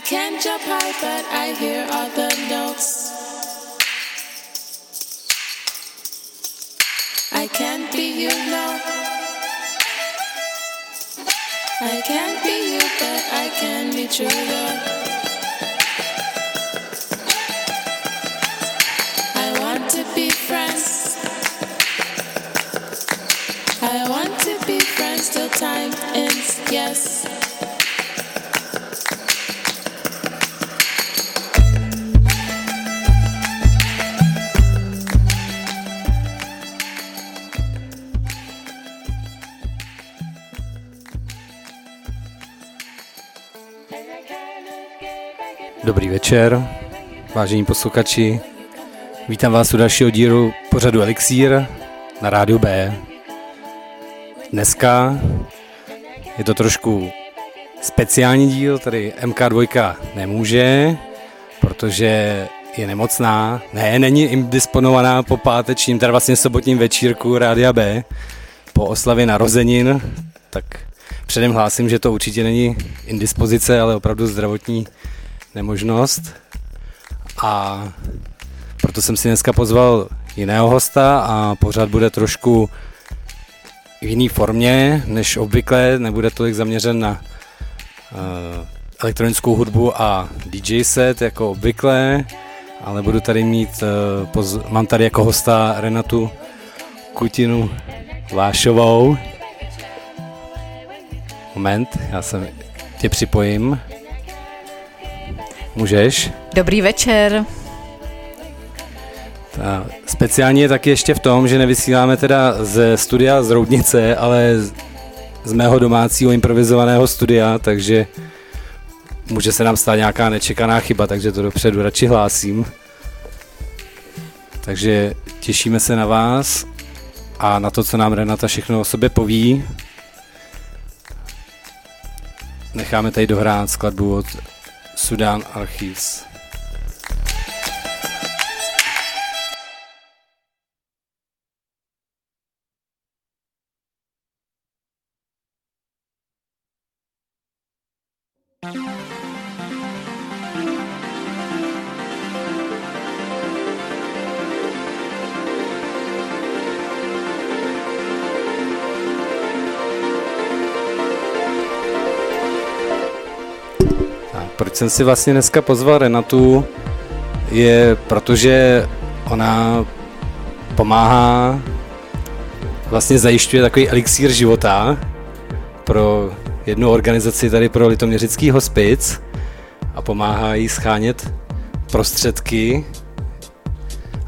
I can't jump high, but I hear all the notes. I can't be you, no. I can't be you, but I can be true, love. I want to be friends. I want to be friends till time ends, yes. Večer, vážení posluchači. Vítám vás u dalšího dílu pořadu Elixír na rádiu B. Dneska je to trošku speciální díl, tady MK2 nemůže, protože je nemocná. Ne, není indisponovaná po pátečním, teda vlastně sobotním večírku Rádia B po oslavě narozenin, tak předem hlásím, že to určitě není indispozice, ale opravdu zdravotní nemožnost. A proto jsem si dneska pozval jiného hosta a pořád bude trošku v jiné formě než obvykle, nebude tolik zaměřen na uh, elektronickou hudbu a DJ set jako obvykle, ale budu tady mít, uh, poz, mám tady jako hosta Renatu Kutinu Vášovou. Moment, já se tě připojím. Můžeš? Dobrý večer. Ta, speciálně je taky ještě v tom, že nevysíláme teda ze studia z Roudnice, ale z mého domácího improvizovaného studia, takže může se nám stát nějaká nečekaná chyba, takže to dopředu radši hlásím. Takže těšíme se na vás a na to, co nám Renata všechno o sobě poví. Necháme tady dohrát skladbu od Sudan Archives. Jsem si vlastně dneska pozval Renatu, je protože ona pomáhá, vlastně zajišťuje takový elixír života pro jednu organizaci tady pro Litoměřický hospic a pomáhá jí schánět prostředky.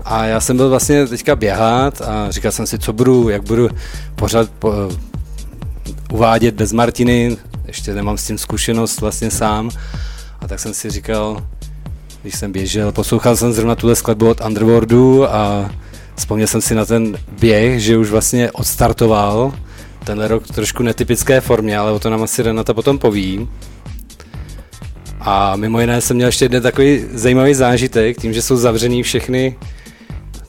A já jsem byl vlastně teďka běhat a říkal jsem si, co budu, jak budu pořád po, uvádět bez Martiny, ještě nemám s tím zkušenost vlastně sám. A tak jsem si říkal, když jsem běžel, poslouchal jsem zrovna tuhle skladbu od Underworldu a vzpomněl jsem si na ten běh, že už vlastně odstartoval tenhle rok v trošku netypické formě, ale o to nám asi Renata potom poví. A mimo jiné jsem měl ještě jeden takový zajímavý zážitek, tím, že jsou zavřený všechny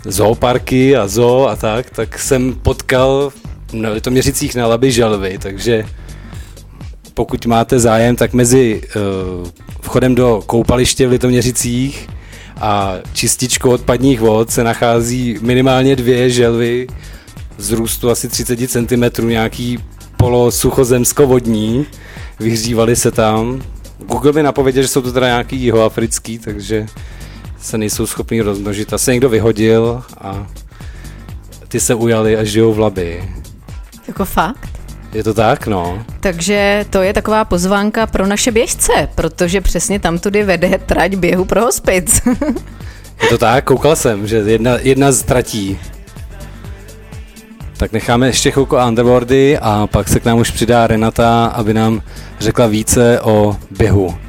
zooparky a zoo a tak, tak jsem potkal na Litoměřicích na Laby želvy, takže pokud máte zájem, tak mezi uh, vchodem do koupaliště v Litoměřicích a čističkou odpadních vod se nachází minimálně dvě želvy z růstu asi 30 cm, nějaký polosuchozemsko-vodní. Vyhřívali se tam. Google mi napověděl, že jsou to teda nějaký jihoafrický, takže se nejsou schopni rozmnožit. Asi někdo vyhodil a ty se ujali a žijou v labi. Jako fakt? Je to tak, no. Takže to je taková pozvánka pro naše běžce, protože přesně tam tudy vede trať běhu pro hospic. je to tak, koukal jsem, že jedna, jedna z tratí. Tak necháme ještě chvilku underboardy a pak se k nám už přidá Renata, aby nám řekla více o běhu.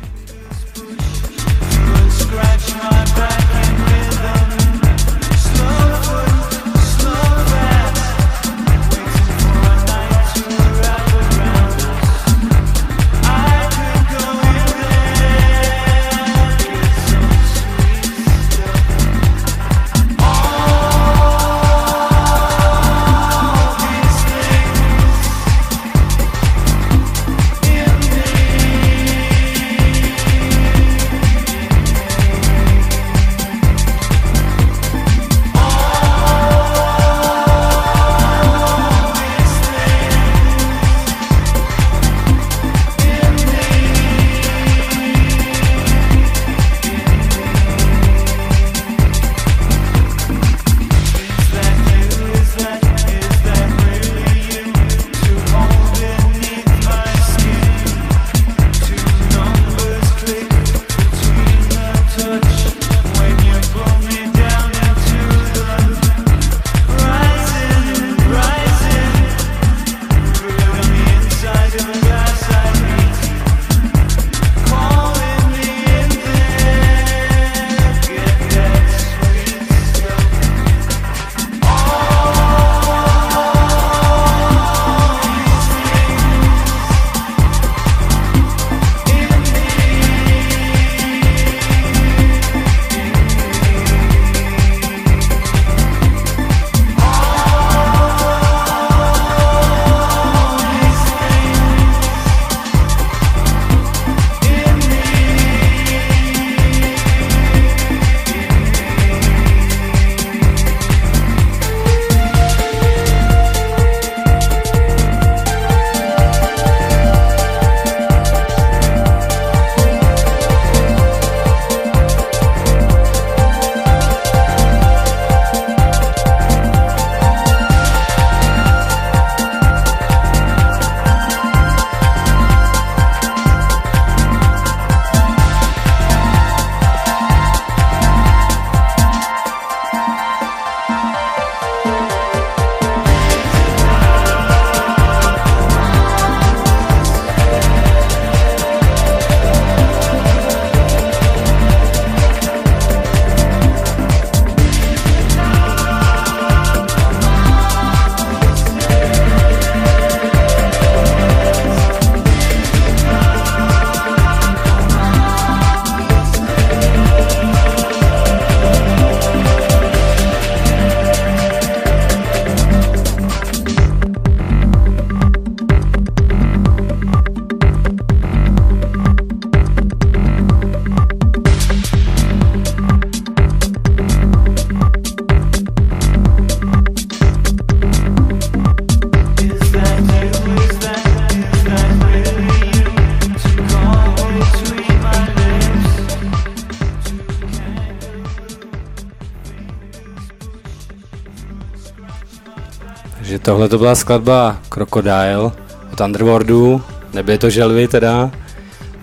Tohle to byla skladba Crocodile od Underworldu, nebyly to želvy teda.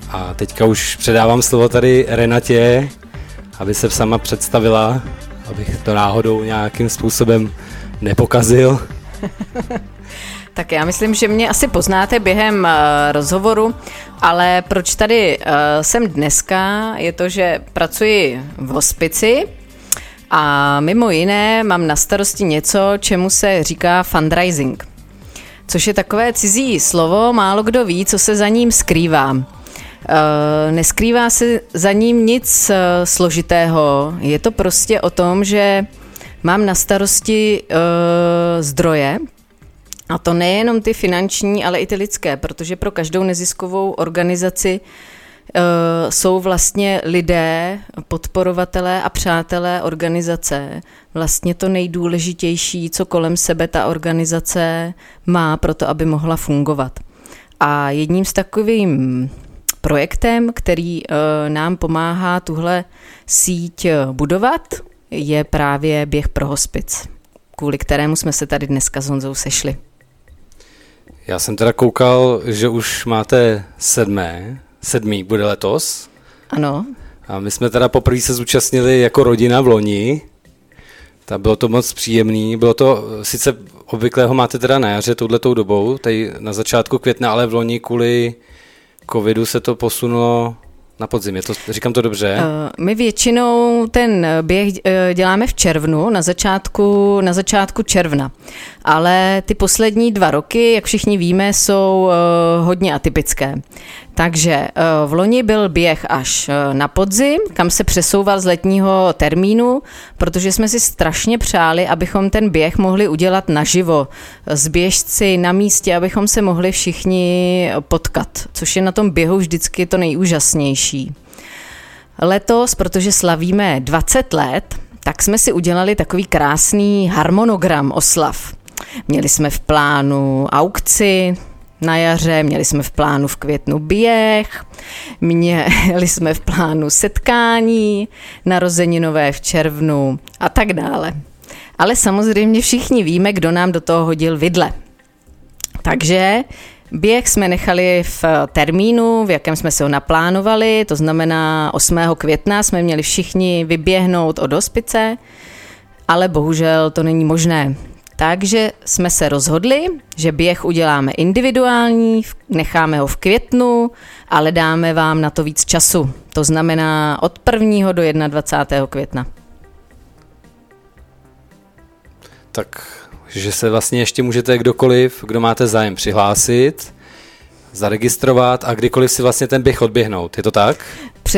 A teďka už předávám slovo tady Renatě, aby se sama představila, abych to náhodou nějakým způsobem nepokazil. Tak já myslím, že mě asi poznáte během uh, rozhovoru, ale proč tady uh, jsem dneska, je to, že pracuji v hospici a mimo jiné mám na starosti něco, čemu se říká fundraising. Což je takové cizí slovo, málo kdo ví, co se za ním skrývá. Uh, neskrývá se za ním nic uh, složitého. Je to prostě o tom, že mám na starosti uh, zdroje, a to nejenom ty finanční, ale i ty lidské, protože pro každou neziskovou organizaci jsou vlastně lidé, podporovatelé a přátelé organizace vlastně to nejdůležitější, co kolem sebe ta organizace má pro to, aby mohla fungovat. A jedním z takovým projektem, který uh, nám pomáhá tuhle síť budovat, je právě běh pro hospic, kvůli kterému jsme se tady dneska s Honzou sešli. Já jsem teda koukal, že už máte sedmé, sedmý bude letos. Ano. A my jsme teda poprvé se zúčastnili jako rodina v loni. Ta bylo to moc příjemný. Bylo to, sice obvykle ho máte teda na jaře touhletou dobou, tady na začátku května, ale v loni kvůli covidu se to posunulo na podzim, je to, říkám to dobře? Uh, my většinou ten běh uh, děláme v červnu, na začátku, na začátku června. Ale ty poslední dva roky, jak všichni víme, jsou hodně atypické. Takže v loni byl běh až na podzim, kam se přesouval z letního termínu, protože jsme si strašně přáli, abychom ten běh mohli udělat naživo, s běžci na místě, abychom se mohli všichni potkat, což je na tom běhu vždycky to nejúžasnější. Letos, protože slavíme 20 let, tak jsme si udělali takový krásný harmonogram oslav. Měli jsme v plánu aukci, na jaře, měli jsme v plánu v květnu běh, měli jsme v plánu setkání, narozeninové v červnu a tak dále. Ale samozřejmě všichni víme, kdo nám do toho hodil vidle. Takže Běh jsme nechali v termínu, v jakém jsme se ho naplánovali, to znamená 8. května jsme měli všichni vyběhnout od hospice, ale bohužel to není možné. Takže jsme se rozhodli, že běh uděláme individuální, necháme ho v květnu, ale dáme vám na to víc času. To znamená od 1. do 21. května. Tak, že se vlastně ještě můžete kdokoliv, kdo máte zájem přihlásit, zaregistrovat a kdykoliv si vlastně ten běh odběhnout. Je to tak?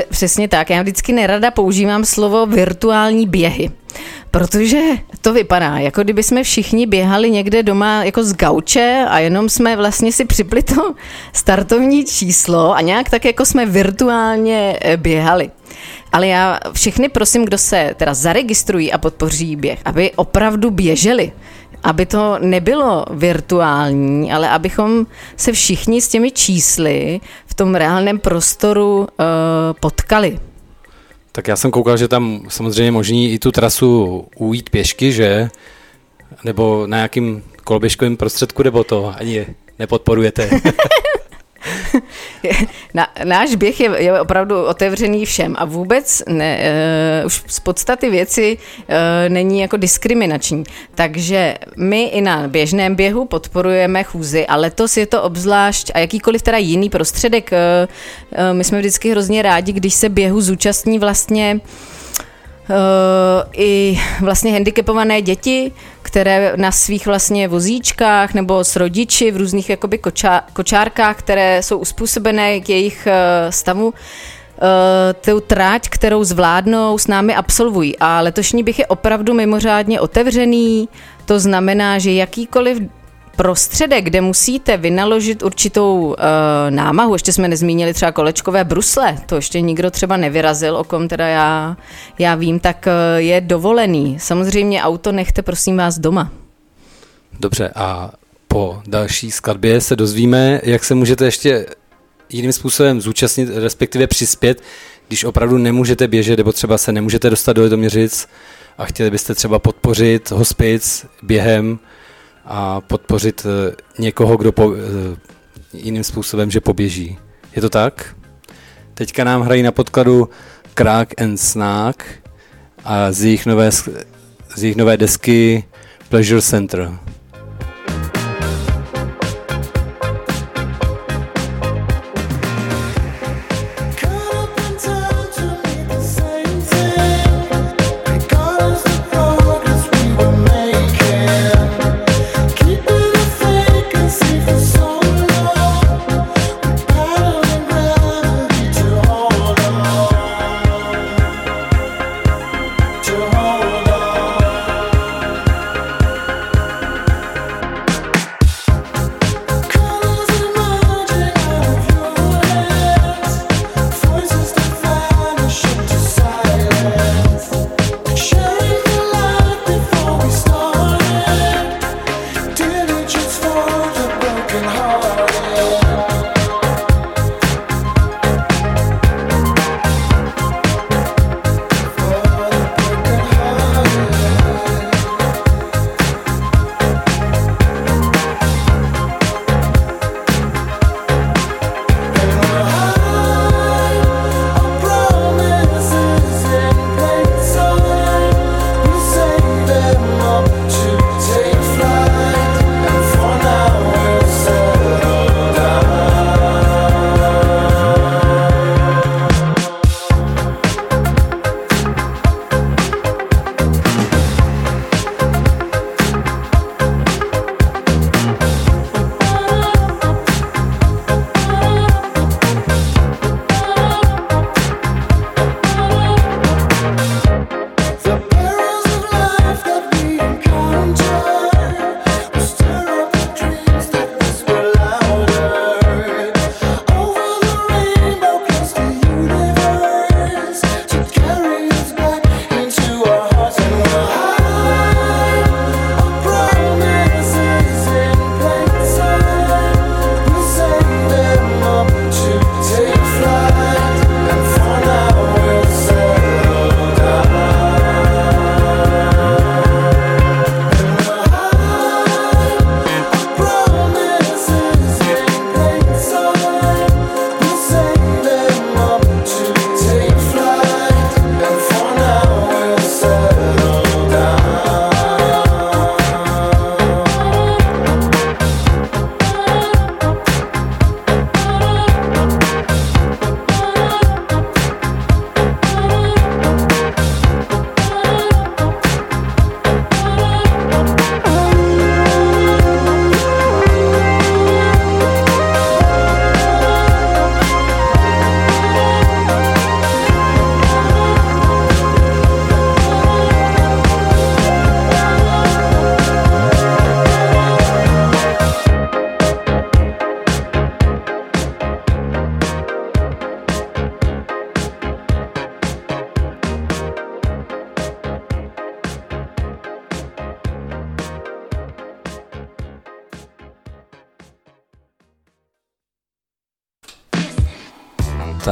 Přesně tak. Já vždycky nerada používám slovo virtuální běhy. Protože to vypadá, jako kdyby jsme všichni běhali někde doma jako z gauče a jenom jsme vlastně si připli to startovní číslo a nějak tak jako jsme virtuálně eh, běhali. Ale já všechny prosím, kdo se teda zaregistrují a podpoří běh, aby opravdu běželi aby to nebylo virtuální, ale abychom se všichni s těmi čísly v tom reálném prostoru uh, potkali. Tak já jsem koukal, že tam samozřejmě možný i tu trasu ujít pěšky, že? Nebo na nějakým koloběžkovým prostředku, nebo to ani nepodporujete? Na, náš běh je, je opravdu otevřený všem a vůbec ne, uh, už z podstaty věci uh, není jako diskriminační. Takže my i na běžném běhu podporujeme chůzy a letos je to obzvlášť a jakýkoliv teda jiný prostředek. Uh, uh, my jsme vždycky hrozně rádi, když se běhu zúčastní vlastně Uh, i vlastně handicapované děti, které na svých vlastně vozíčkách nebo s rodiči v různých jakoby kočá, kočárkách, které jsou uspůsobené k jejich uh, stavu, uh, tu tráť, kterou zvládnou, s námi absolvují. A letošní bych je opravdu mimořádně otevřený, to znamená, že jakýkoliv prostředek, kde musíte vynaložit určitou uh, námahu, ještě jsme nezmínili třeba kolečkové brusle, to ještě nikdo třeba nevyrazil, o kom teda já, já vím, tak uh, je dovolený. Samozřejmě auto nechte prosím vás doma. Dobře a po další skladbě se dozvíme, jak se můžete ještě jiným způsobem zúčastnit, respektive přispět, když opravdu nemůžete běžet, nebo třeba se nemůžete dostat do Litoměřic a chtěli byste třeba podpořit hospic během a podpořit eh, někoho, kdo po, eh, jiným způsobem, že poběží. Je to tak? Teďka nám hrají na podkladu Crack and Snack a z jejich nové, z jejich nové desky Pleasure Center.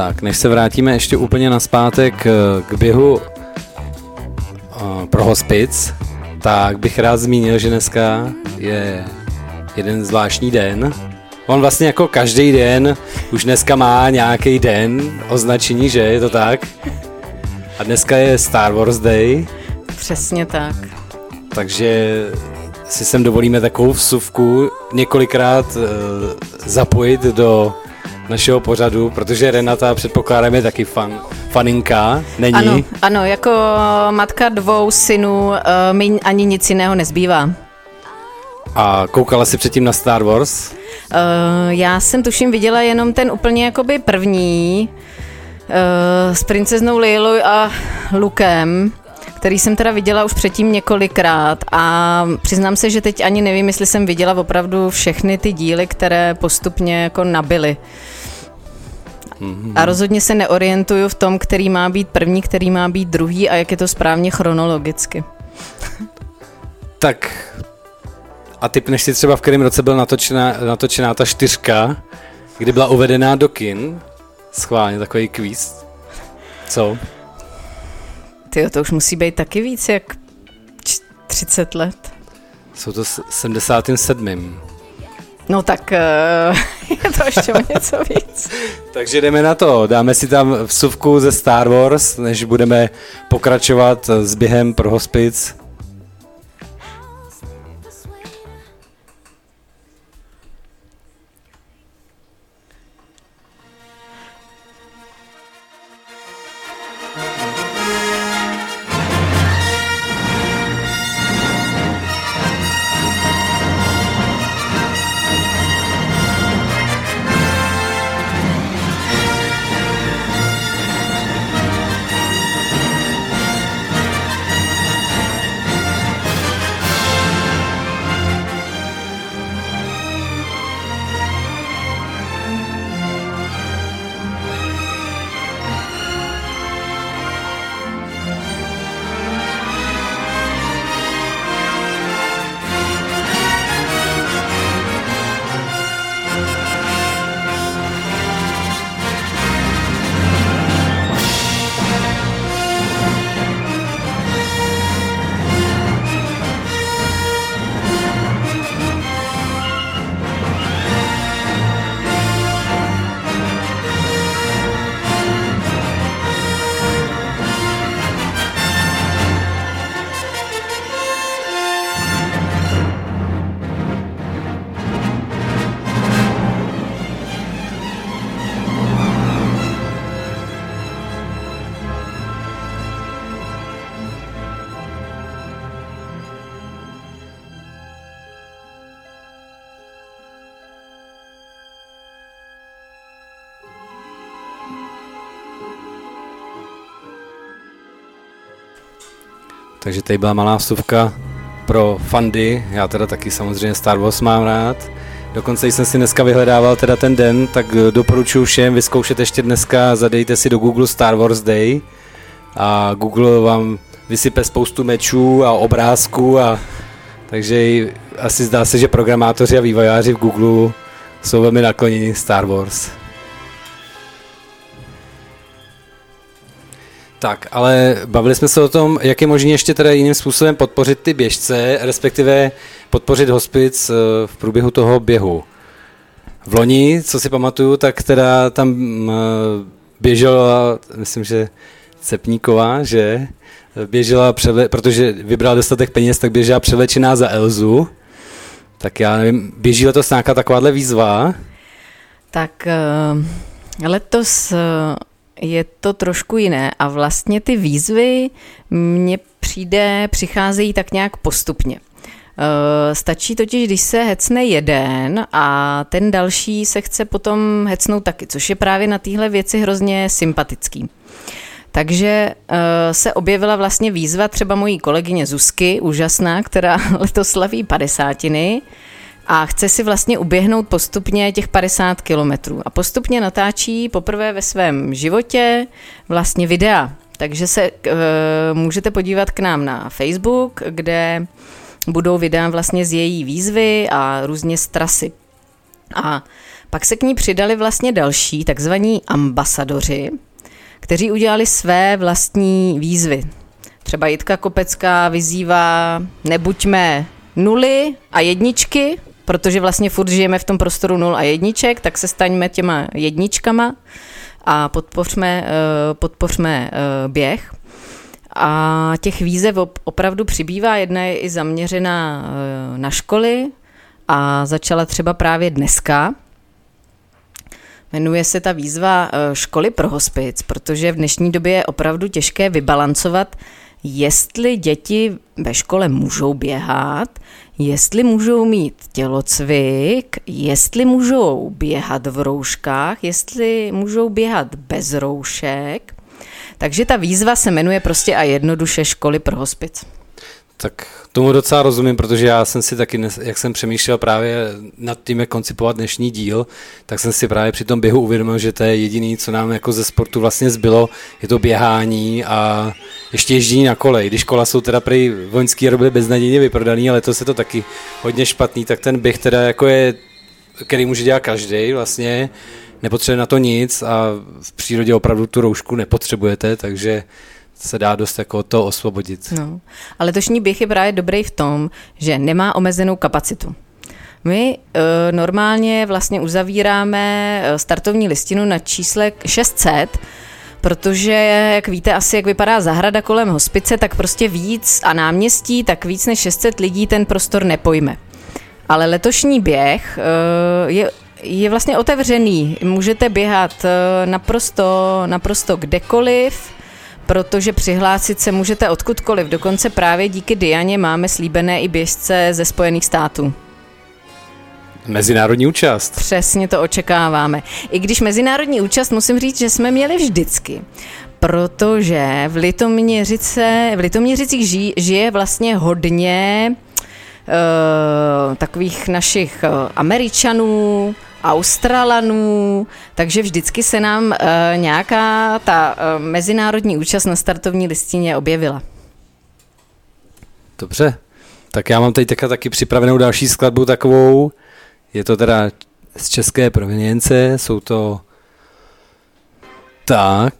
Tak, než se vrátíme ještě úplně naspátek eh, k běhu uh, pro hospic, tak bych rád zmínil, že dneska je jeden zvláštní den. On vlastně jako každý den už dneska má nějaký den označení, že je to tak? A dneska je Star Wars Day. Přesně tak. Takže si sem dovolíme takovou vsuvku několikrát uh, zapojit do našeho pořadu, protože Renata předpokládám je taky fan, faninka, není? Ano, ano, jako matka dvou synů uh, mi ani nic jiného nezbývá. A koukala jsi předtím na Star Wars? Uh, já jsem tuším viděla jenom ten úplně jakoby první uh, s princeznou Leilou a Lukem který jsem teda viděla už předtím několikrát a přiznám se, že teď ani nevím, jestli jsem viděla opravdu všechny ty díly, které postupně jako nabily. Mm-hmm. A rozhodně se neorientuju v tom, který má být první, který má být druhý a jak je to správně chronologicky. tak a typneš si třeba, v kterém roce byla natočená, natočená ta čtyřka, kdy byla uvedená do kin? Schválně takový kvíz. Co? Ty to už musí být taky víc jak 30 let. Jsou to s 77. No tak uh, je to ještě o něco víc. Takže jdeme na to. Dáme si tam vsuvku ze Star Wars, než budeme pokračovat s během pro hospic. Takže tady byla malá vstupka pro fandy, já teda taky samozřejmě Star Wars mám rád. Dokonce jsem si dneska vyhledával teda ten den, tak doporučuji všem vyzkoušet ještě dneska, zadejte si do Google Star Wars Day a Google vám vysype spoustu mečů a obrázků a takže asi zdá se, že programátoři a vývojáři v Google jsou velmi nakloněni Star Wars. Tak, ale bavili jsme se o tom, jak je možné ještě teda jiným způsobem podpořit ty běžce, respektive podpořit hospic eh, v průběhu toho běhu. V loni, co si pamatuju, tak teda tam eh, běžela, myslím, že Cepníková, že běžela, převe, protože vybrala dostatek peněz, tak běžela převlečená za Elzu. Tak já nevím, běží letos nějaká takováhle výzva? Tak eh, letos je to trošku jiné a vlastně ty výzvy mně přijde, přicházejí tak nějak postupně. Uh, stačí totiž, když se hecne jeden a ten další se chce potom hecnout taky, což je právě na téhle věci hrozně sympatický. Takže uh, se objevila vlastně výzva třeba mojí kolegyně Zuzky, úžasná, která letos slaví padesátiny a chce si vlastně uběhnout postupně těch 50 kilometrů. A postupně natáčí poprvé ve svém životě vlastně videa. Takže se uh, můžete podívat k nám na Facebook, kde budou videa vlastně z její výzvy a různě z trasy. A pak se k ní přidali vlastně další, takzvaní ambasadoři, kteří udělali své vlastní výzvy. Třeba Jitka Kopecká vyzývá nebuďme nuly a jedničky, protože vlastně furt žijeme v tom prostoru nul a jedniček, tak se staňme těma jedničkama a podpořme, eh, podpořme eh, běh. A těch výzev opravdu přibývá. Jedna je i zaměřená eh, na školy a začala třeba právě dneska. Jmenuje se ta výzva Školy pro hospic, protože v dnešní době je opravdu těžké vybalancovat, jestli děti ve škole můžou běhat, jestli můžou mít tělocvik, jestli můžou běhat v rouškách, jestli můžou běhat bez roušek. Takže ta výzva se jmenuje prostě a jednoduše školy pro hospic. Tak tomu docela rozumím, protože já jsem si taky, jak jsem přemýšlel právě nad tím, jak koncipovat dnešní díl, tak jsem si právě při tom běhu uvědomil, že to je jediný, co nám jako ze sportu vlastně zbylo, je to běhání a ještě ježdění na kolej. Když kola jsou teda prý vojenský byly beznadějně vyprodaný, ale to se to taky hodně špatný, tak ten běh teda jako je, který může dělat každý vlastně, nepotřebuje na to nic a v přírodě opravdu tu roušku nepotřebujete, takže se dá dost jako to osvobodit. No. A letošní běh je právě dobrý v tom, že nemá omezenou kapacitu. My e, normálně vlastně uzavíráme eh, startovní listinu na čísle 600, protože, jak víte asi, jak vypadá zahrada kolem hospice, tak prostě víc a náměstí, tak víc než 600 lidí ten prostor nepojme. Ale letošní běh e, je je vlastně otevřený. Můžete běhat naprosto, naprosto kdekoliv, protože přihlásit se můžete odkudkoliv. Dokonce právě díky Dianě máme slíbené i běžce ze Spojených států. Mezinárodní účast. Přesně to očekáváme. I když mezinárodní účast musím říct, že jsme měli vždycky. Protože v, Litoměřice, v Litoměřicích ži, žije vlastně hodně uh, takových našich uh, Američanů, Australanů, takže vždycky se nám uh, nějaká ta uh, mezinárodní účast na startovní listině objevila. Dobře, tak já mám teď taky připravenou další skladbu takovou, je to teda z české provenience, jsou to tak,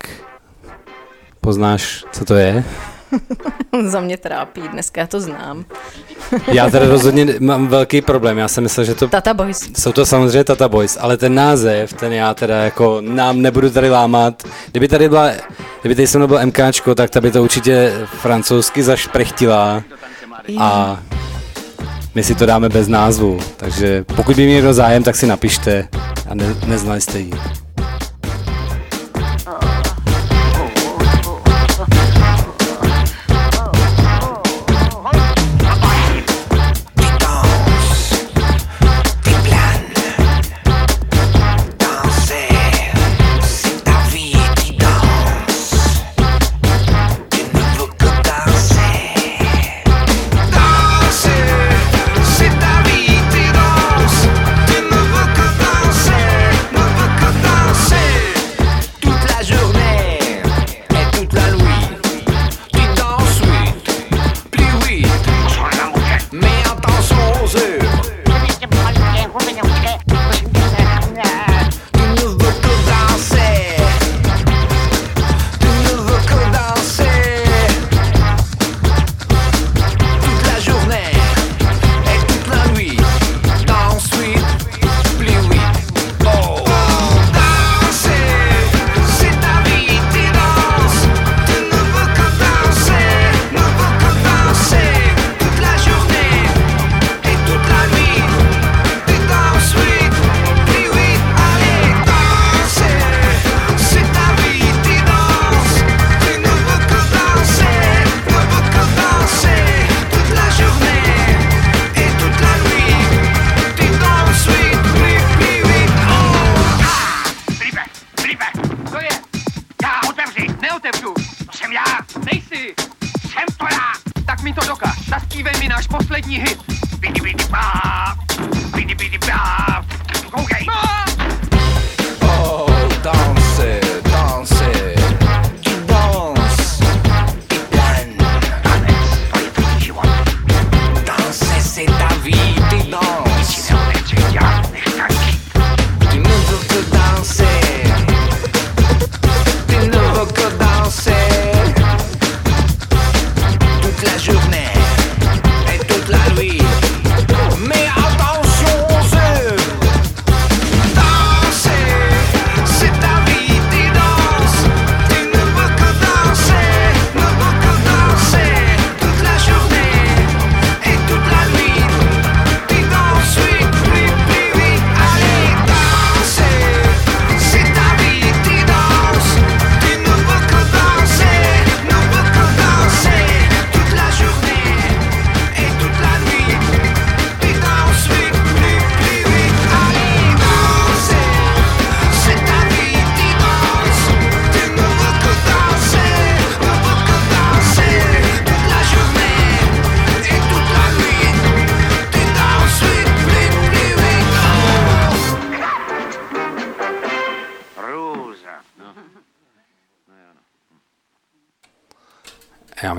poznáš, co to je? Za mě trápí, dneska já to znám. já teda rozhodně mám velký problém, já jsem myslel, že to... Tata Boys. Jsou to samozřejmě Tata Boys, ale ten název, ten já teda jako nám nebudu tady lámat. Kdyby tady byla, kdyby tady se mnou byl MKčko, tak ta by to určitě francouzsky zašprechtila. A my si to dáme bez názvu, takže pokud by měl zájem, tak si napište a ne, neznali jste ji.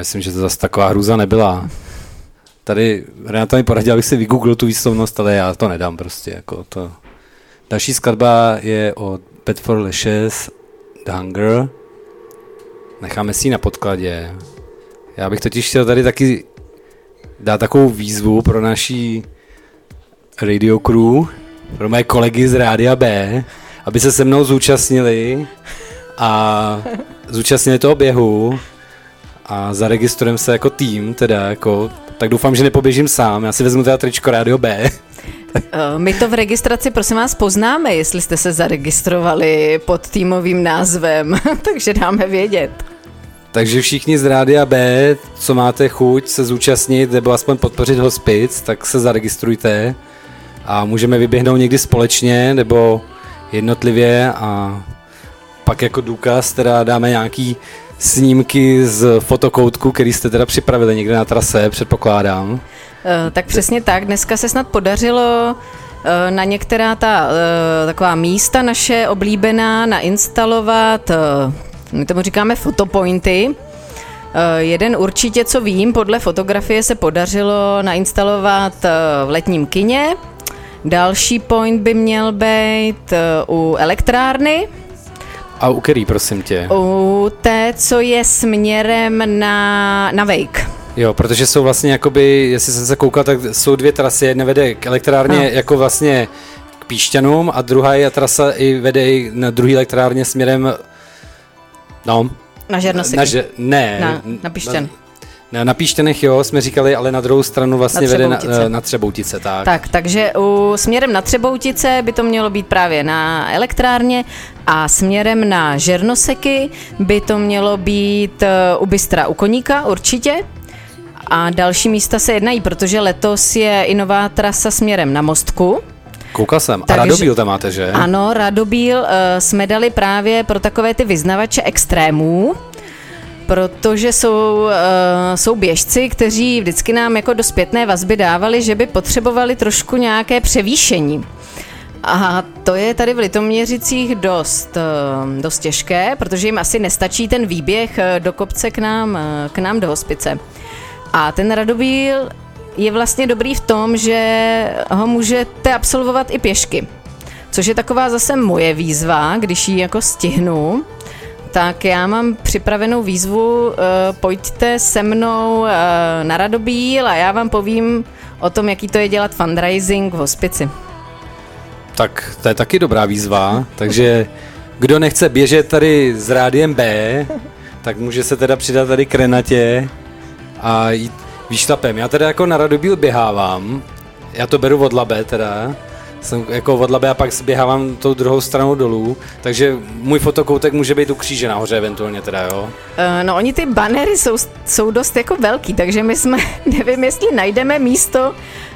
Myslím, že to zase taková hrůza nebyla. Tady Renata mi poradila, abych si vygooglil tu výslovnost, ale já to nedám prostě. Jako to. Další skladba je od Pet Lashes, The Hunger. necháme si ji na podkladě. Já bych totiž chtěl tady taky dát takovou výzvu pro naší radio crew, pro mé kolegy z Rádia B, aby se se mnou zúčastnili a zúčastnili toho běhu a zaregistrujeme se jako tým, teda jako, tak doufám, že nepoběžím sám, já si vezmu teda tričko Rádio B. Eh, My to v registraci, prosím vás, poznáme, jestli jste se zaregistrovali pod týmovým názvem, takže dáme vědět. Takže všichni z Rádia B, co máte chuť se zúčastnit nebo aspoň podpořit hospic, tak se zaregistrujte a můžeme vyběhnout někdy společně nebo jednotlivě a pak jako důkaz teda dáme nějaký snímky z fotokoutku, který jste teda připravili někde na trase, předpokládám. Eh, Tak přesně tak, dneska se snad podařilo eh, na některá ta eh, taková místa naše oblíbená nainstalovat, my tomu říkáme fotopointy. Jeden určitě, co vím, podle fotografie se podařilo nainstalovat v letním kině. Další point by měl být u elektrárny, A u který, prosím tě? u té, co je směrem na, na Wake. Jo, protože jsou vlastně jakoby, jestli jsem se koukal, tak jsou dvě trasy, jedna vede k elektrárně No. jako vlastně k Píšťanům a druhá je trasa i vede i na druhý elektrárně směrem, no, Na Žernoseky. na, že, ne, Na- na Píšťan. Na, na Píšťanech jo, jsme říkali, ale na druhou stranu vlastně Na vede na, Třeboutice. na Třeboutice, tak. Tak, takže u, směrem na Třeboutice by to mělo být právě na elektrárně a směrem na Žernoseky by to mělo být eh, u Bystra u Koníka určitě. A další místa se jednají, protože letos je i nová trasa směrem na Mostku. Koukal jsem. A Takže- Radobíl tam máte, že? Ano, Radobíl uh, jsme dali právě pro takové ty vyznavače extrémů, protože jsou, uh, jsou běžci, kteří vždycky nám jako do zpětné vazby dávali, že by potřebovali trošku nějaké převýšení. A to je tady v Litoměřicích dost, eh, dost těžké, protože jim asi nestačí ten výběh eh, do kopce k nám, k nám do hospice. A ten Radobíl je vlastně dobrý v tom, že ho můžete absolvovat i pěšky. Což je taková zase moje výzva, když ji jako stihnu, tak já mám připravenou výzvu, uh, pojďte se mnou uh, na Radobíl a já vám povím o tom, jaký to je dělat fundraising v hospici. Tak to je taky dobrá výzva, takže kdo nechce běžet tady s rádiem B, tak může se teda přidat tady k Renatě a jít výštapem. Já teda jako na Radobíl běhávám, já to beru od labe teda, jsem jako od labe a pak běhávám tou druhou stranou dolů, takže můj fotokoutek může být u kříže nahoře eventuálně teda, jo. Uh, no oni ty banery jsou, jsou dost jako velký, takže my jsme, nevím, jestli najdeme místo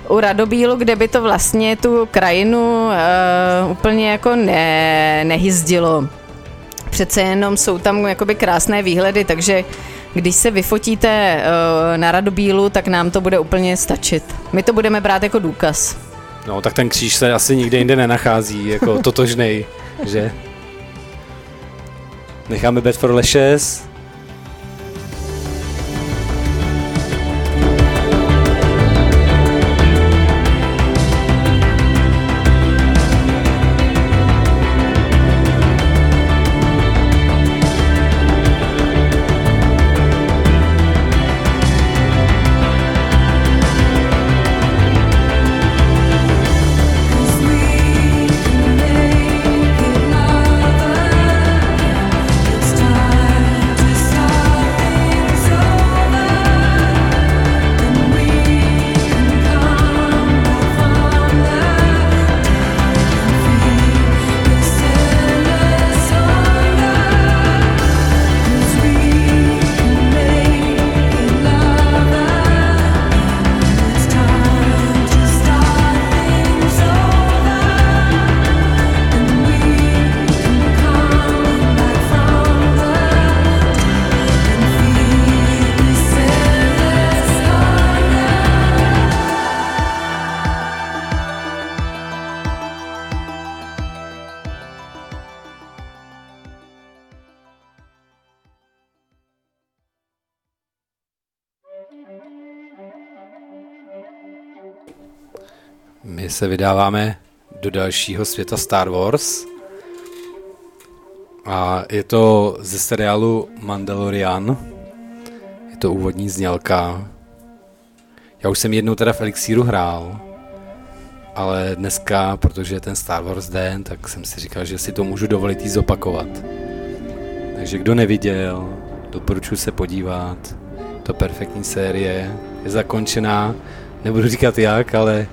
u Radobílu, kde by to vlastně tu krajinu uh, úplně jako ne, nehyzdilo. Přece jenom jsou tam jakoby krásné výhledy, takže když se vyfotíte uh, na Radobílu, tak nám to bude úplně stačit. My to budeme brát jako důkaz. No, tak ten kříž se asi nikde jinde nenachází, jako totožnej, že? Necháme Bad for Lashes. Se vydáváme do dalšího světa Star Wars. A je to ze seriálu Mandalorian. Je to úvodní znělka. Já už jsem jednou teda v Elixíru hrál, ale dneska, protože je ten Star Wars den, tak jsem si říkal, že si to můžu dovolit jí zopakovat. Takže kdo neviděl, doporučuji se podívat. To perfektní série je zakončená, nebudu říkat jak, ale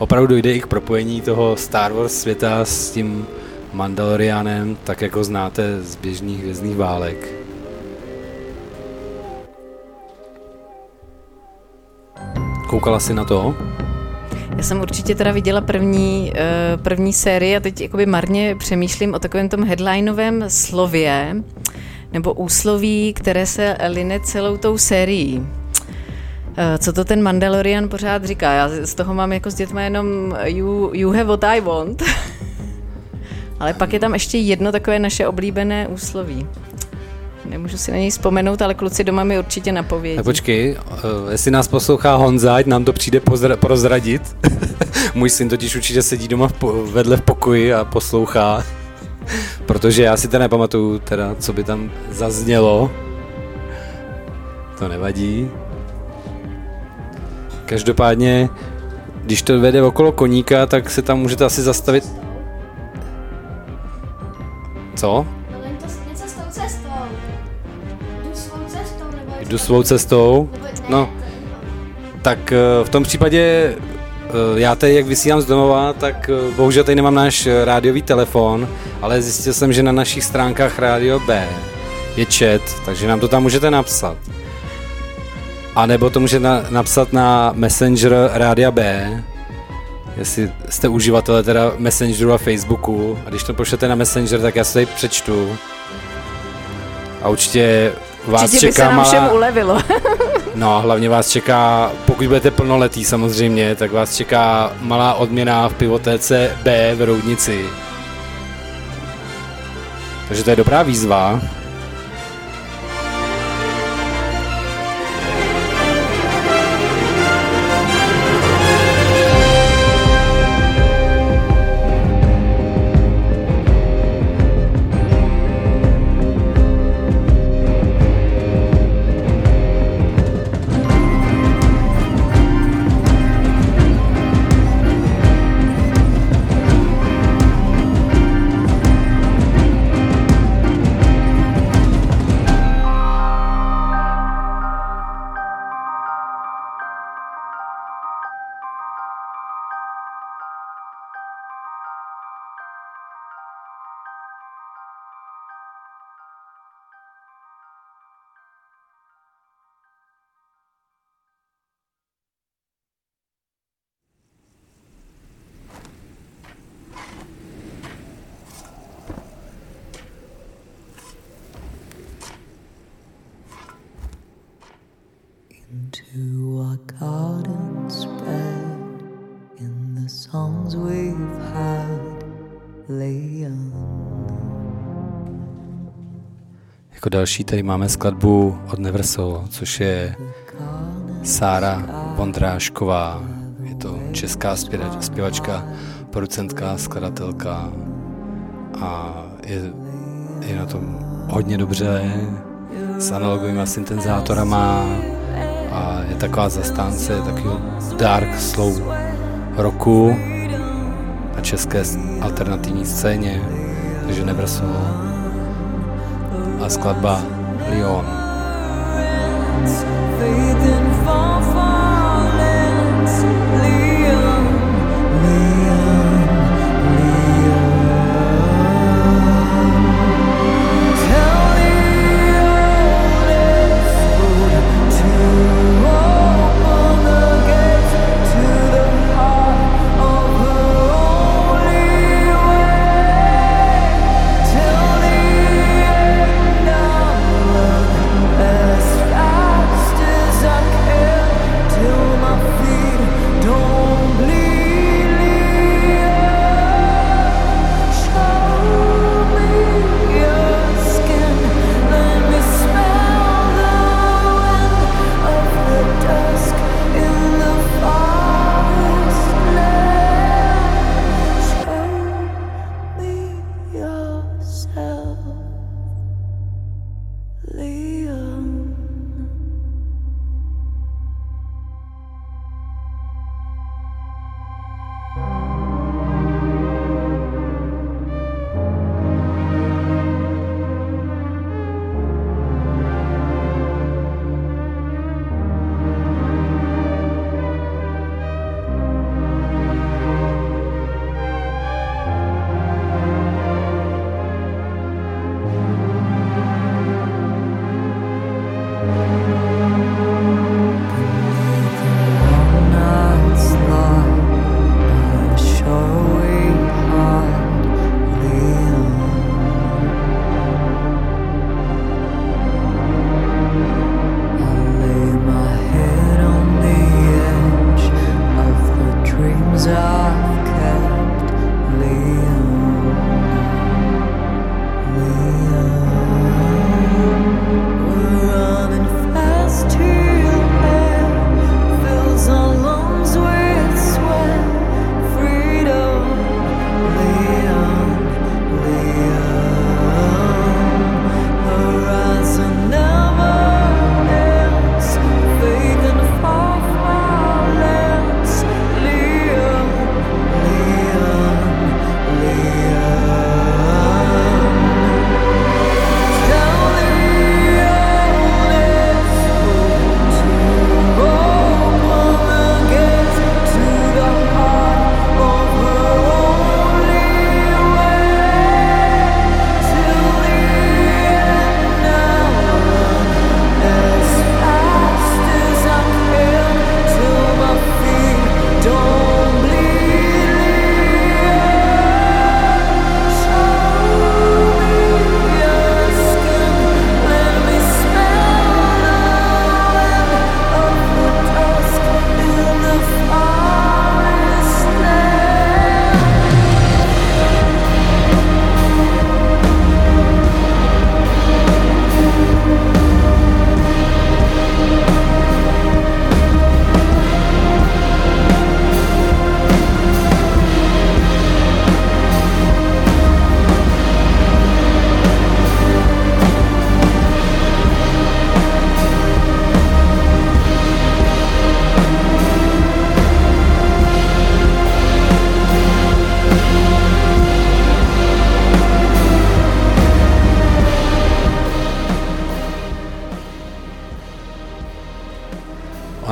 opravdu dojde i k propojení toho Star Wars světa s tím Mandalorianem, tak jako znáte z běžných hvězdných válek. Koukala jsi na to? Já jsem určitě teda viděla první, eh, první sérii a teď jakoby marně přemýšlím o takovém tom headlinovém slově nebo úsloví, které se line celou tou sérií. Eh, co to ten Mandalorian pořád říká? Já z toho mám jako s dětmi jenom you, you have what I want. Ale pak je tam ještě jedno takové naše oblíbené úsloví. Nemůžu si na něj vzpomenout, ale kluci doma mi určitě napovědí. Tak počkej, uh, jestli nás poslouchá Honza, ať nám to přijde pozra- prozradit. Můj syn totiž určitě sedí doma v po- vedle v pokoji a poslouchá. Protože já si to nepamatuju, teda, co by tam zaznělo. To nevadí. Každopádně, když to vede okolo koníka, tak se tam můžete asi zastavit. Co? Jdu svou cestou. No, tak eh, v tom případě eh, já teď, jak vysílám z domova, tak eh, bohužel tady nemám náš rádiový telefon, ale zjistil jsem, že na našich stránkách Rádio B je chat, takže nám to tam můžete napsat. A nebo to můžete na, napsat na Messenger Rádia B, jestli jste uživatelé teda Messengeru a Facebooku. A když to pošlete na Messenger, tak já se tady přečtu. A určitě vás Určitě by se čeká nám všem malá... ulevilo. No a hlavně vás čeká, pokud budete plnoletý samozřejmě, tak vás čeká malá odměna v pivotéce B v Roudnici. Takže to je dobrá výzva. Into in the songs we've had laying. Jako další tady máme skladbu od Neversoul, což je Sára Vondrášková. Je to česká zpěva- zpěvačka, producentka, skladatelka a je, je na tom hodně dobře s analogovými syntezátorama a je taková zastánce takového dark slow roku na české alternativní scéně, takže Neversoul a skladba Lyon. Faith in far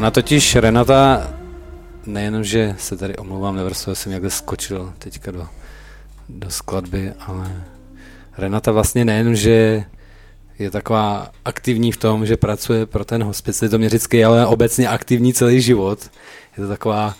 Ona totiž, Renata, nejenom, že se tady omlouvám, Neverso, jsem někde skočil teďka do, do skladby, ale Renata vlastně nejenom, že je taková aktivní v tom, že pracuje pro ten hospic litoměřický, ale obecně aktivní celý život. Je to taková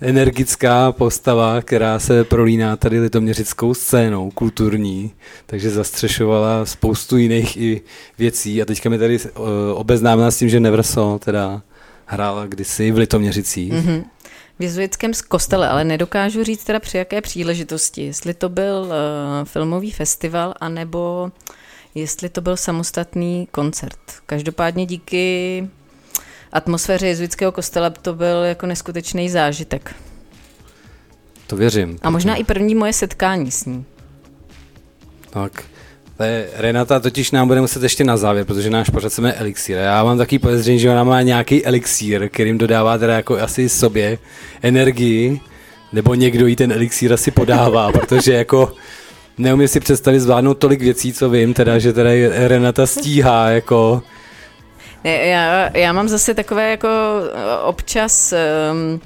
energická postava, která se prolíná tady litoměřickou scénou kulturní, takže zastřešovala spoustu jiných i věcí a teďka mi tady uh, obeznámila s tím, že Neverso teda hrála kdysi v Litoměřicích. Mm-hmm. V jezuitském kostele, ale nedokážu říct teda při jaké příležitosti. Jestli to byl uh, filmový festival, anebo jestli to byl samostatný koncert. Každopádně díky atmosféře jezuitského kostela to byl jako neskutečný zážitek. To věřím. A možná i první moje setkání s ní. Tak. Renata totiž nám bude muset ještě na závěr, protože náš pořad se jmenuje Elixír. Já mám takový podezření, že ona má nějaký elixír, kterým dodává teda jako asi sobě energii, nebo někdo jí ten elixír asi podává, protože jako neumím si představit zvládnout tolik věcí, co vím, teda, že teda Renata stíhá jako Ne, já, já mám zase takové jako eh, občas um,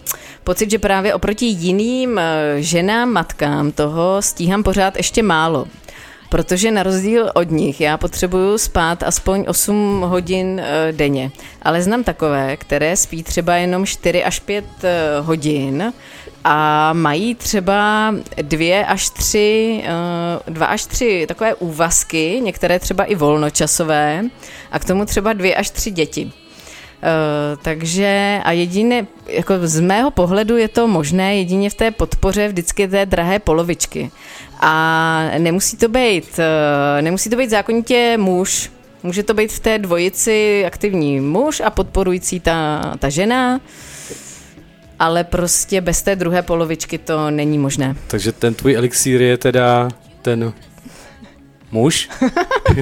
pocit, že právě oproti jiným uh, ženám, matkám toho stíhám pořád ještě málo. Protože na rozdíl od nich já potřebuju spát aspoň 8 hodin uh, denně. Ale znám takové, které spí třeba jenom 4 až 5 uh, hodin a mají třeba dvě až tři, uh, dva až tři takové úvazky, některé třeba i volnočasové a k tomu třeba dvě až tři děti. Uh, takže a jediné, jako z mého pohledu je to možné jedině v té podpoře vždycky té drahé polovičky. A nemusí to být, uh, nemusí to být zákonitě muž, může to být v té dvojici aktivní muž a podporující ta, ta žena, ale prostě bez té druhé polovičky to není možné. Takže ten tvůj elixír je teda ten muž?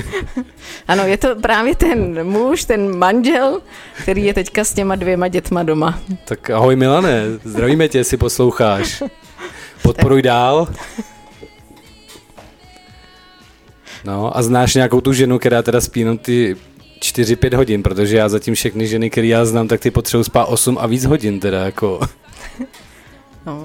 ano, je to právě ten muž, ten manžel, který je teďka s těma dvěma dětma doma. Tak ahoj Milane, zdravíme tě, jestli posloucháš. Podporuj dál. No a znáš nějakou tu ženu, která teda spí jenom ty 4-5 hodin, protože já zatím všechny ženy, které já znám, tak ty potřebují spát 8 a víc hodin teda jako. No.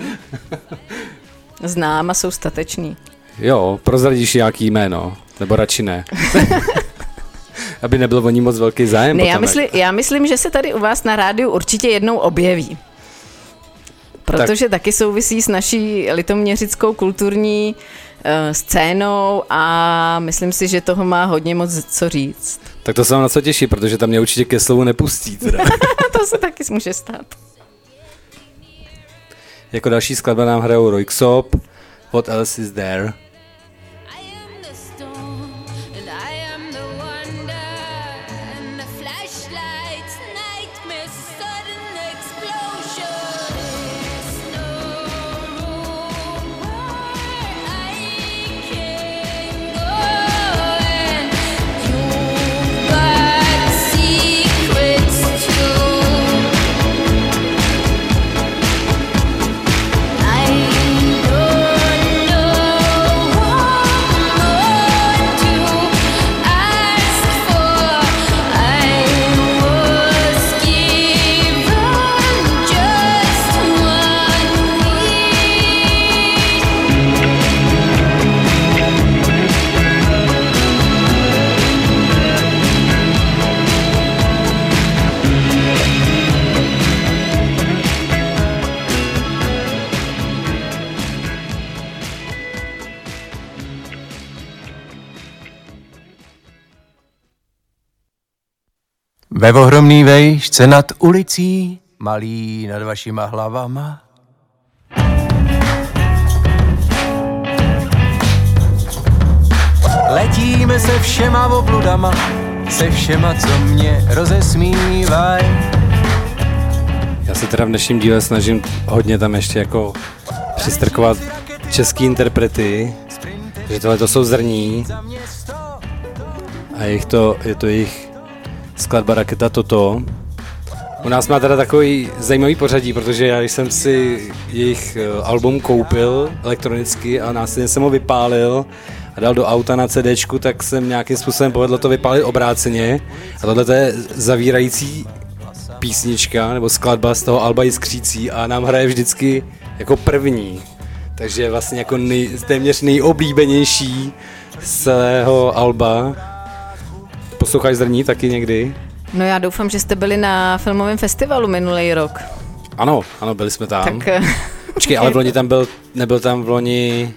Znám a jsou stateční. Jo, prozradíš nějaký jméno, nebo radši ne. Aby nebyl o ní moc velký zájem. Ne, já, mysli, já myslím, že se tady u vás na rádiu určitě jednou objeví. Protože tak. taky souvisí s naší litoměřickou kulturní uh, scénou a myslím si, že toho má hodně moc co říct. Tak to se vám na co těší, protože tam mě určitě ke slovu nepustí. Teda. to se taky může stát. jako další skladba nám hrajou Royksop, What Else Is There. Ve ohromný vejšce nad ulicí, malý nad vašima hlavama. Letíme se všema obludama, se všema, co mě rozesmívaj. Já se teda v dnešním díle snažím hodně tam ještě jako přistrkovat český interprety, že tohle to jsou zrní a jejich to, je to jejich skladba Raketa Toto. U nás má teda takový zajímavý pořadí, protože já jsem si jejich eh, album koupil elektronicky a následně jsem ho vypálil a dal do auta na CDčku, tak jsem nějakým způsobem povedlo to vypálit obráceně a tohle to je zavírající písnička nebo skladba z toho Alba Jiskřící a nám hraje vždycky jako první. Takže vlastně jako nej, téměř nejoblíbenější z celého Alba. Posloucháš zrní taky někdy? No já doufám, že jste byli na filmovém festivalu minulý rok. Ano, ano, byli jsme tam. Tak eh, Počkej, ale v loni tam byl, nebyl tam v loni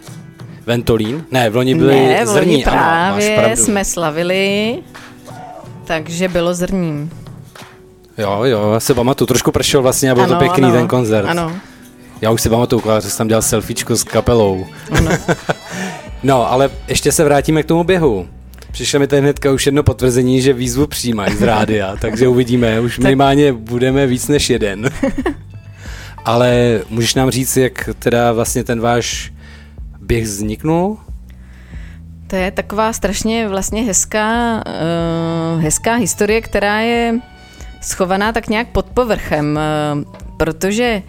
Ventolín? Ne, v loni byli ne, v loni zrní, ano, máš právě pravdu. jsme slavili, takže bylo zrní. Jo, jo, já si pamatuju, trošku pršel vlastně a byl ano, to pěkný ano, ten koncert. Ano, Já už si pamatuju, že jsi tam dělal selfiečko s kapelou. ano. No, ale ještě se vrátíme k tomu běhu. Přišlo mi tady hnedka už jedno potvrzení, že výzvu přijímají z rádia, takže uvidíme, už minimálně budeme víc než jeden. ale můžeš nám říct, jak teda vlastně ten váš běh vzniknul? To je taková strašně vlastně hezká, uh, hezká historie, která je schovaná tak nějak pod povrchem, uh, protože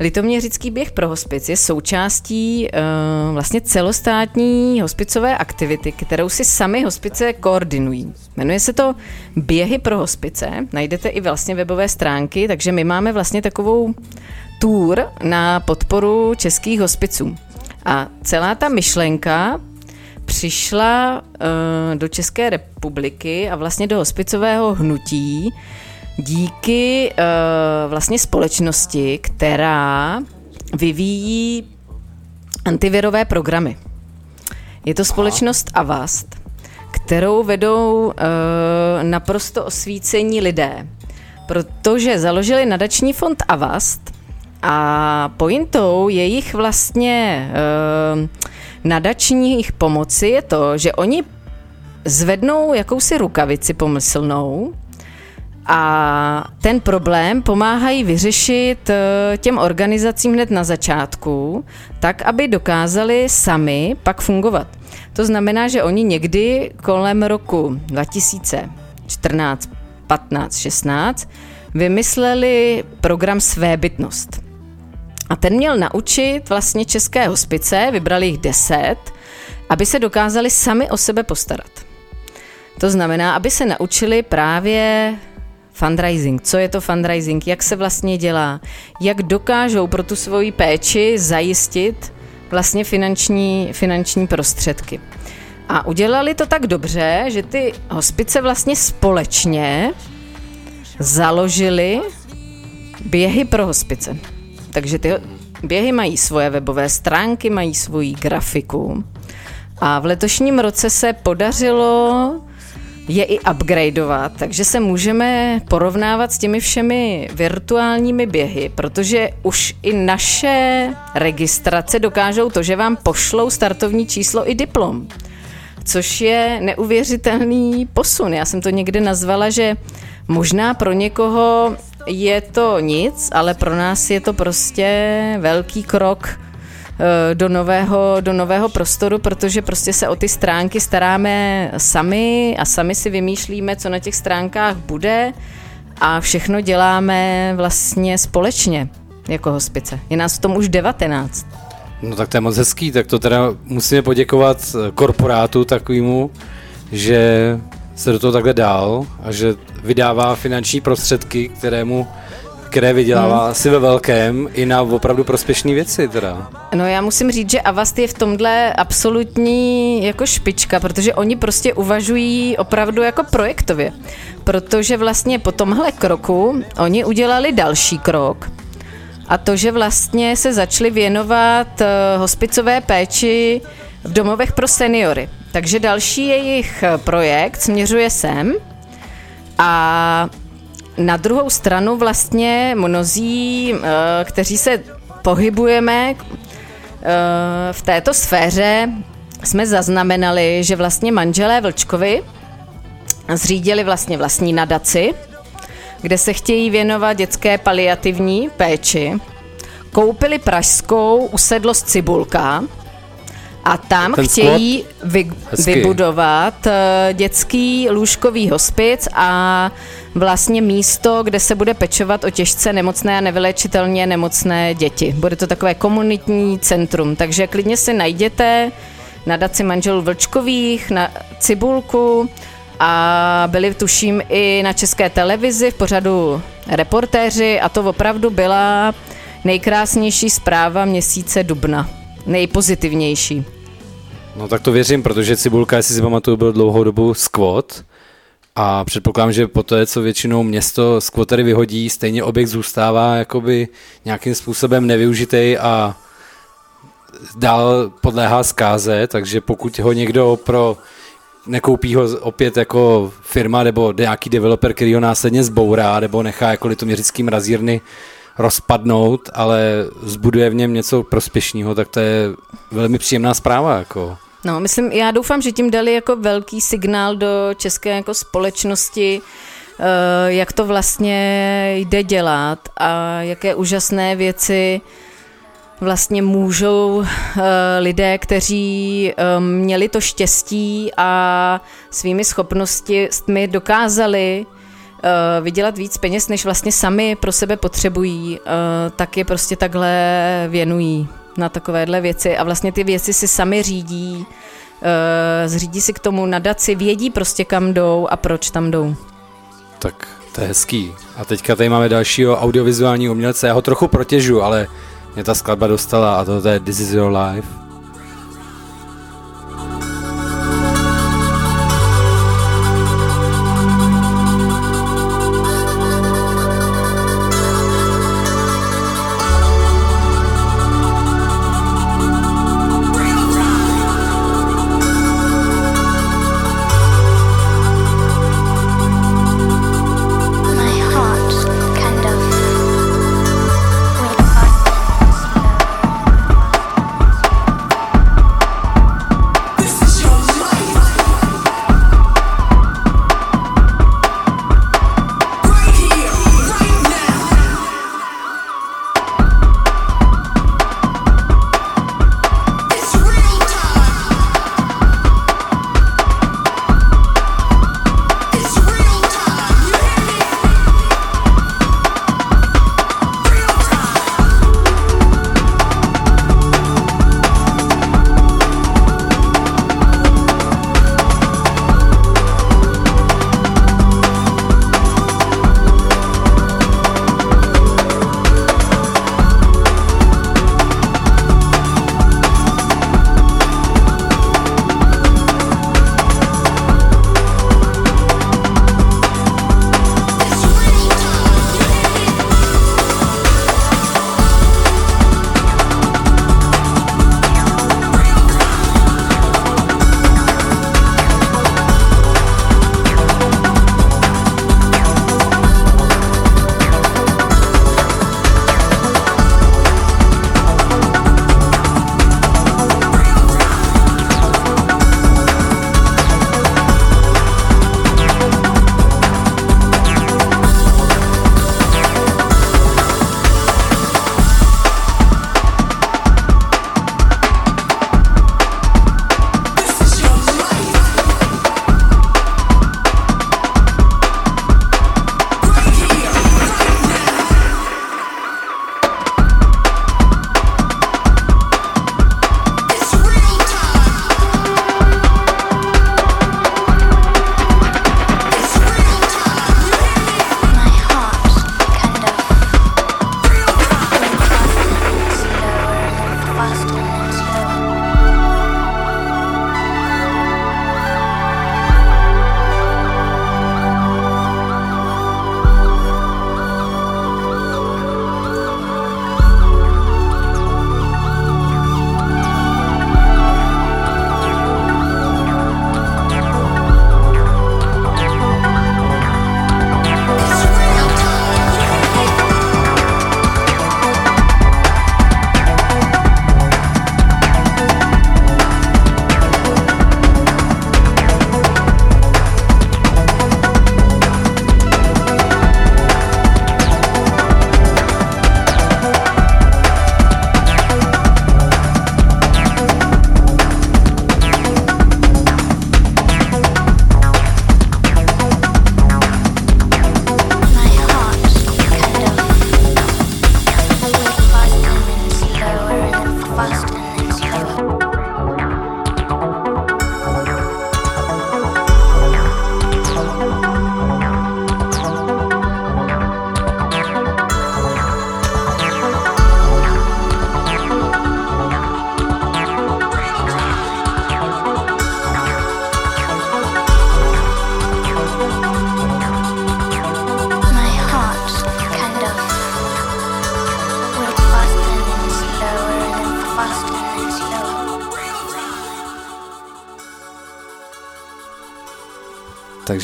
Litoměřický běh pro hospic je součástí uh, vlastně celostátní hospicové aktivity, kterou si sami hospice koordinují. Jmenuje se to Běhy pro hospice, najdete i vlastně webové stránky, takže my máme vlastně takovou tour na podporu českých hospiců. A celá ta myšlenka přišla uh, do České republiky a vlastně do hospicového hnutí díky uh, vlastně společnosti, která vyvíjí antivirové programy. Je to společnost Avast, kterou vedou uh, naprosto osvícení lidé, protože založili nadační fond Avast a pointou jejich vlastně uh, nadačních pomoci je to, že oni zvednou jakousi rukavici pomyslnou a ten problém pomáhají vyřešit eh, těm organizacím hned na začátku, tak, aby dokázali sami pak fungovat. To znamená, že oni někdy kolem roku 2014, 15, 16 vymysleli program Svébytnost. A ten měl naučit vlastně české hospice, vybrali jich deset, aby se dokázali sami o sebe postarat. To znamená, aby se naučili právě fundraising. Co je to fundraising? Jak se vlastně dělá? Jak dokážou pro tu svoji péči zajistit vlastně finanční, finanční prostředky? A udělali to tak dobře, že ty hospice vlastně společně založili běhy pro hospice. Takže ty běhy mají svoje webové stránky, mají svoji grafiku. A v letošním roce se podařilo je i upgradeovat, takže se můžeme porovnávat s těmi všemi virtuálními běhy, protože už i naše registrace dokážou to, že vám pošlou startovní číslo i diplom, což je neuvěřitelný posun. Já jsem to někde nazvala, že možná pro někoho je to nic, ale pro nás je to prostě velký krok do nového, do nového prostoru, protože prostě se o ty stránky staráme sami a sami si vymýšlíme, co na těch stránkách bude a všechno děláme vlastně společně jako hospice. Je nás v tom už 19. No tak to je moc hezký, tak to teda musíme poděkovat eh, korporátu takovému, že se do toho takhle dál a že vydává finanční prostředky, kterému které vydělává hmm. asi ve velkém i na opravdu prospěšné věci teda. No já musím říct, že Avast je v tomhle absolutní jako špička, protože oni prostě uvažují opravdu jako projektově. Protože vlastně po tomhle kroku oni udělali další krok a to, že vlastně se začali věnovat eh, hospicové péči v domovech pro seniory. Takže další jejich projekt směřuje sem a na druhou stranu vlastně mnozí, eh, kteří se pohybujeme eh, v této sféře, jsme zaznamenali, že vlastně manželé Vlčkovi zřídili vlastně vlastní nadaci, kde se chtějí věnovat dětské paliativní péči. Koupili pražskou usedlost Cibulka a tam Ten chtějí vy, Hezky. vybudovat eh, dětský lůžkový hospic a vlastně místo, kde se bude pečovat o těžce nemocné a nevyléčitelně nemocné děti. Bude to takové komunitní centrum, takže klidně si najděte nadaci manželů Vlčkových, na Cibulku a byli tuším i na české televizi v pořadu reportéři a to opravdu byla nejkrásnější zpráva měsíce dubna. Nejpozitivnější. No tak to věřím, protože Cibulka, jestli si pamatuju, byl dlouhou dobu squat a předpokládám, že po té, co většinou město squatery vyhodí, stejně objekt zůstává jakoby nějakým způsobem nevyužitý a dál podléhá zkáze, takže pokud ho někdo pro nekoupí ho opět jako firma nebo nějaký developer, který ho následně zbourá nebo nechá jako litoměřický mrazírny rozpadnout, ale zbuduje v něm něco prospěšného, tak to je velmi příjemná zpráva. Jako. No, myslím, já doufám, že tím dali jako velký signál do české jako společnosti, eh, jak to vlastně jde dělat a jaké úžasné věci vlastně můžou eh, lidé, kteří eh, měli to štěstí a svými schopnostmi dokázali vydělat víc peněz, než vlastně sami pro sebe potřebují, tak je prostě takhle věnují na takovéhle věci a vlastně ty věci si sami řídí, eh, zřídí si k tomu nadaci, vědí prostě kam jdou a proč tam jdou. Tak to je hezký. A teďka tady máme dalšího audiovizuálního umělce, já ho trochu protěžu, ale mě ta skladba dostala a to, to je This is your life.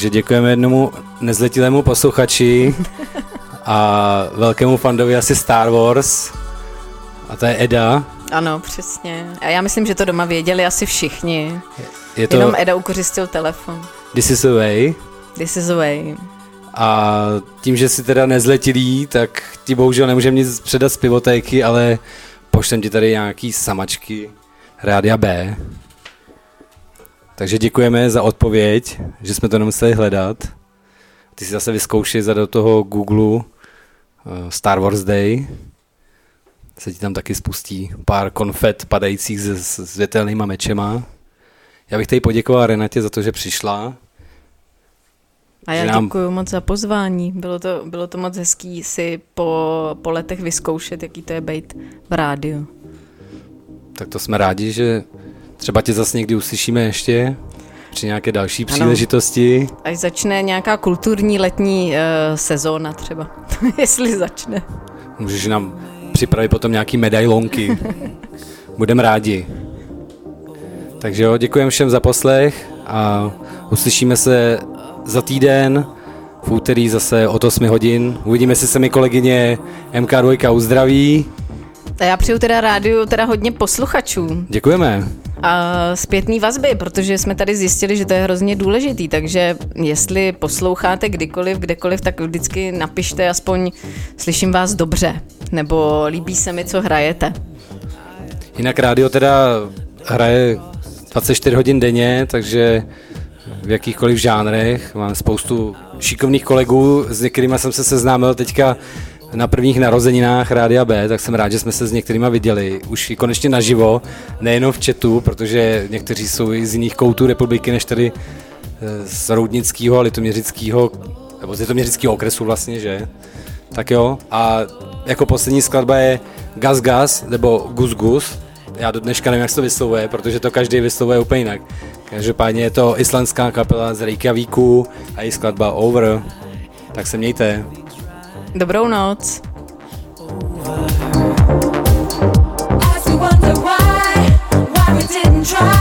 Takže děkujeme jednomu nezletilému posluchači a velkému fandovi asi Star Wars. A to je Eda. Ano, přesně. A já myslím, že to doma věděli asi všichni. Je To... Jenom Eda ukořistil telefon. This is the way. This is the way. A tím, že jsi teda nezletilý, tak ti bohužel nemůžeme nic předat z pivotéky, ale pošlem ti tady nějaký samačky Rádia B. Takže děkujeme za odpověď, že jsme to nemuseli hledat. Ty si zase vyzkoušej za do toho Google eh, Star Wars Day. Se ti tam taky spustí pár konfet padajících se světelnýma mečema. Já bych tady poděkoval Renatě za to, že přišla. A já nám- děkuji moc za pozvání. Bylo to, bylo to moc hezký si po, po letech vyzkoušet, jaký to je být v rádiu. Tak to jsme rádi, že třeba tě zase někdy uslyšíme ještě při nějaké další Ano. příležitosti. Až začne nějaká kulturní letní uh, sezóna třeba. Jestli začne. Můžeš nám připravit potom nějaký medailonky. Budeme rádi. Takže jo, děkujeme všem za poslech a uslyšíme se za týden v úterý zase od 8 hodin. Uvidíme, jestli se mi kolegyně MK2 uzdraví. A já přeju teda rádiu teda hodně posluchačů Děkujeme. a zpětný vazby, protože jsme tady zjistili, že to je hrozně důležitý, takže jestli posloucháte kdykoliv, kdekoliv, tak vždycky napište aspoň slyším vás dobře, nebo líbí se mi, co hrajete. Jinak rádio teda hraje 24 hodin denně, takže v jakýchkoliv žánrech. Mám spoustu šikovných kolegů, s některými jsem se seznámil teďka na prvních narozeninách Rádia B, tak jsem rád, že jsme se s některými viděli. Už i konečně naživo, nejenom v chatu, protože někteří jsou i z jiných koutů republiky, než tady eh, z Roudnického a Litoměřického, nebo z Litoměřického okresu vlastně, že? Tak jo, a jako poslední skladba je Gas Gas, nebo Gus Gus. Já do dneška nevím, jak se to vyslovuje, protože to každý vyslovuje úplně jinak. Každopádně je to islandská kapela z Reykjavíku a její skladba Over. Tak se mějte. Dobrou noc. Over. As we wonder why, why we didn't try.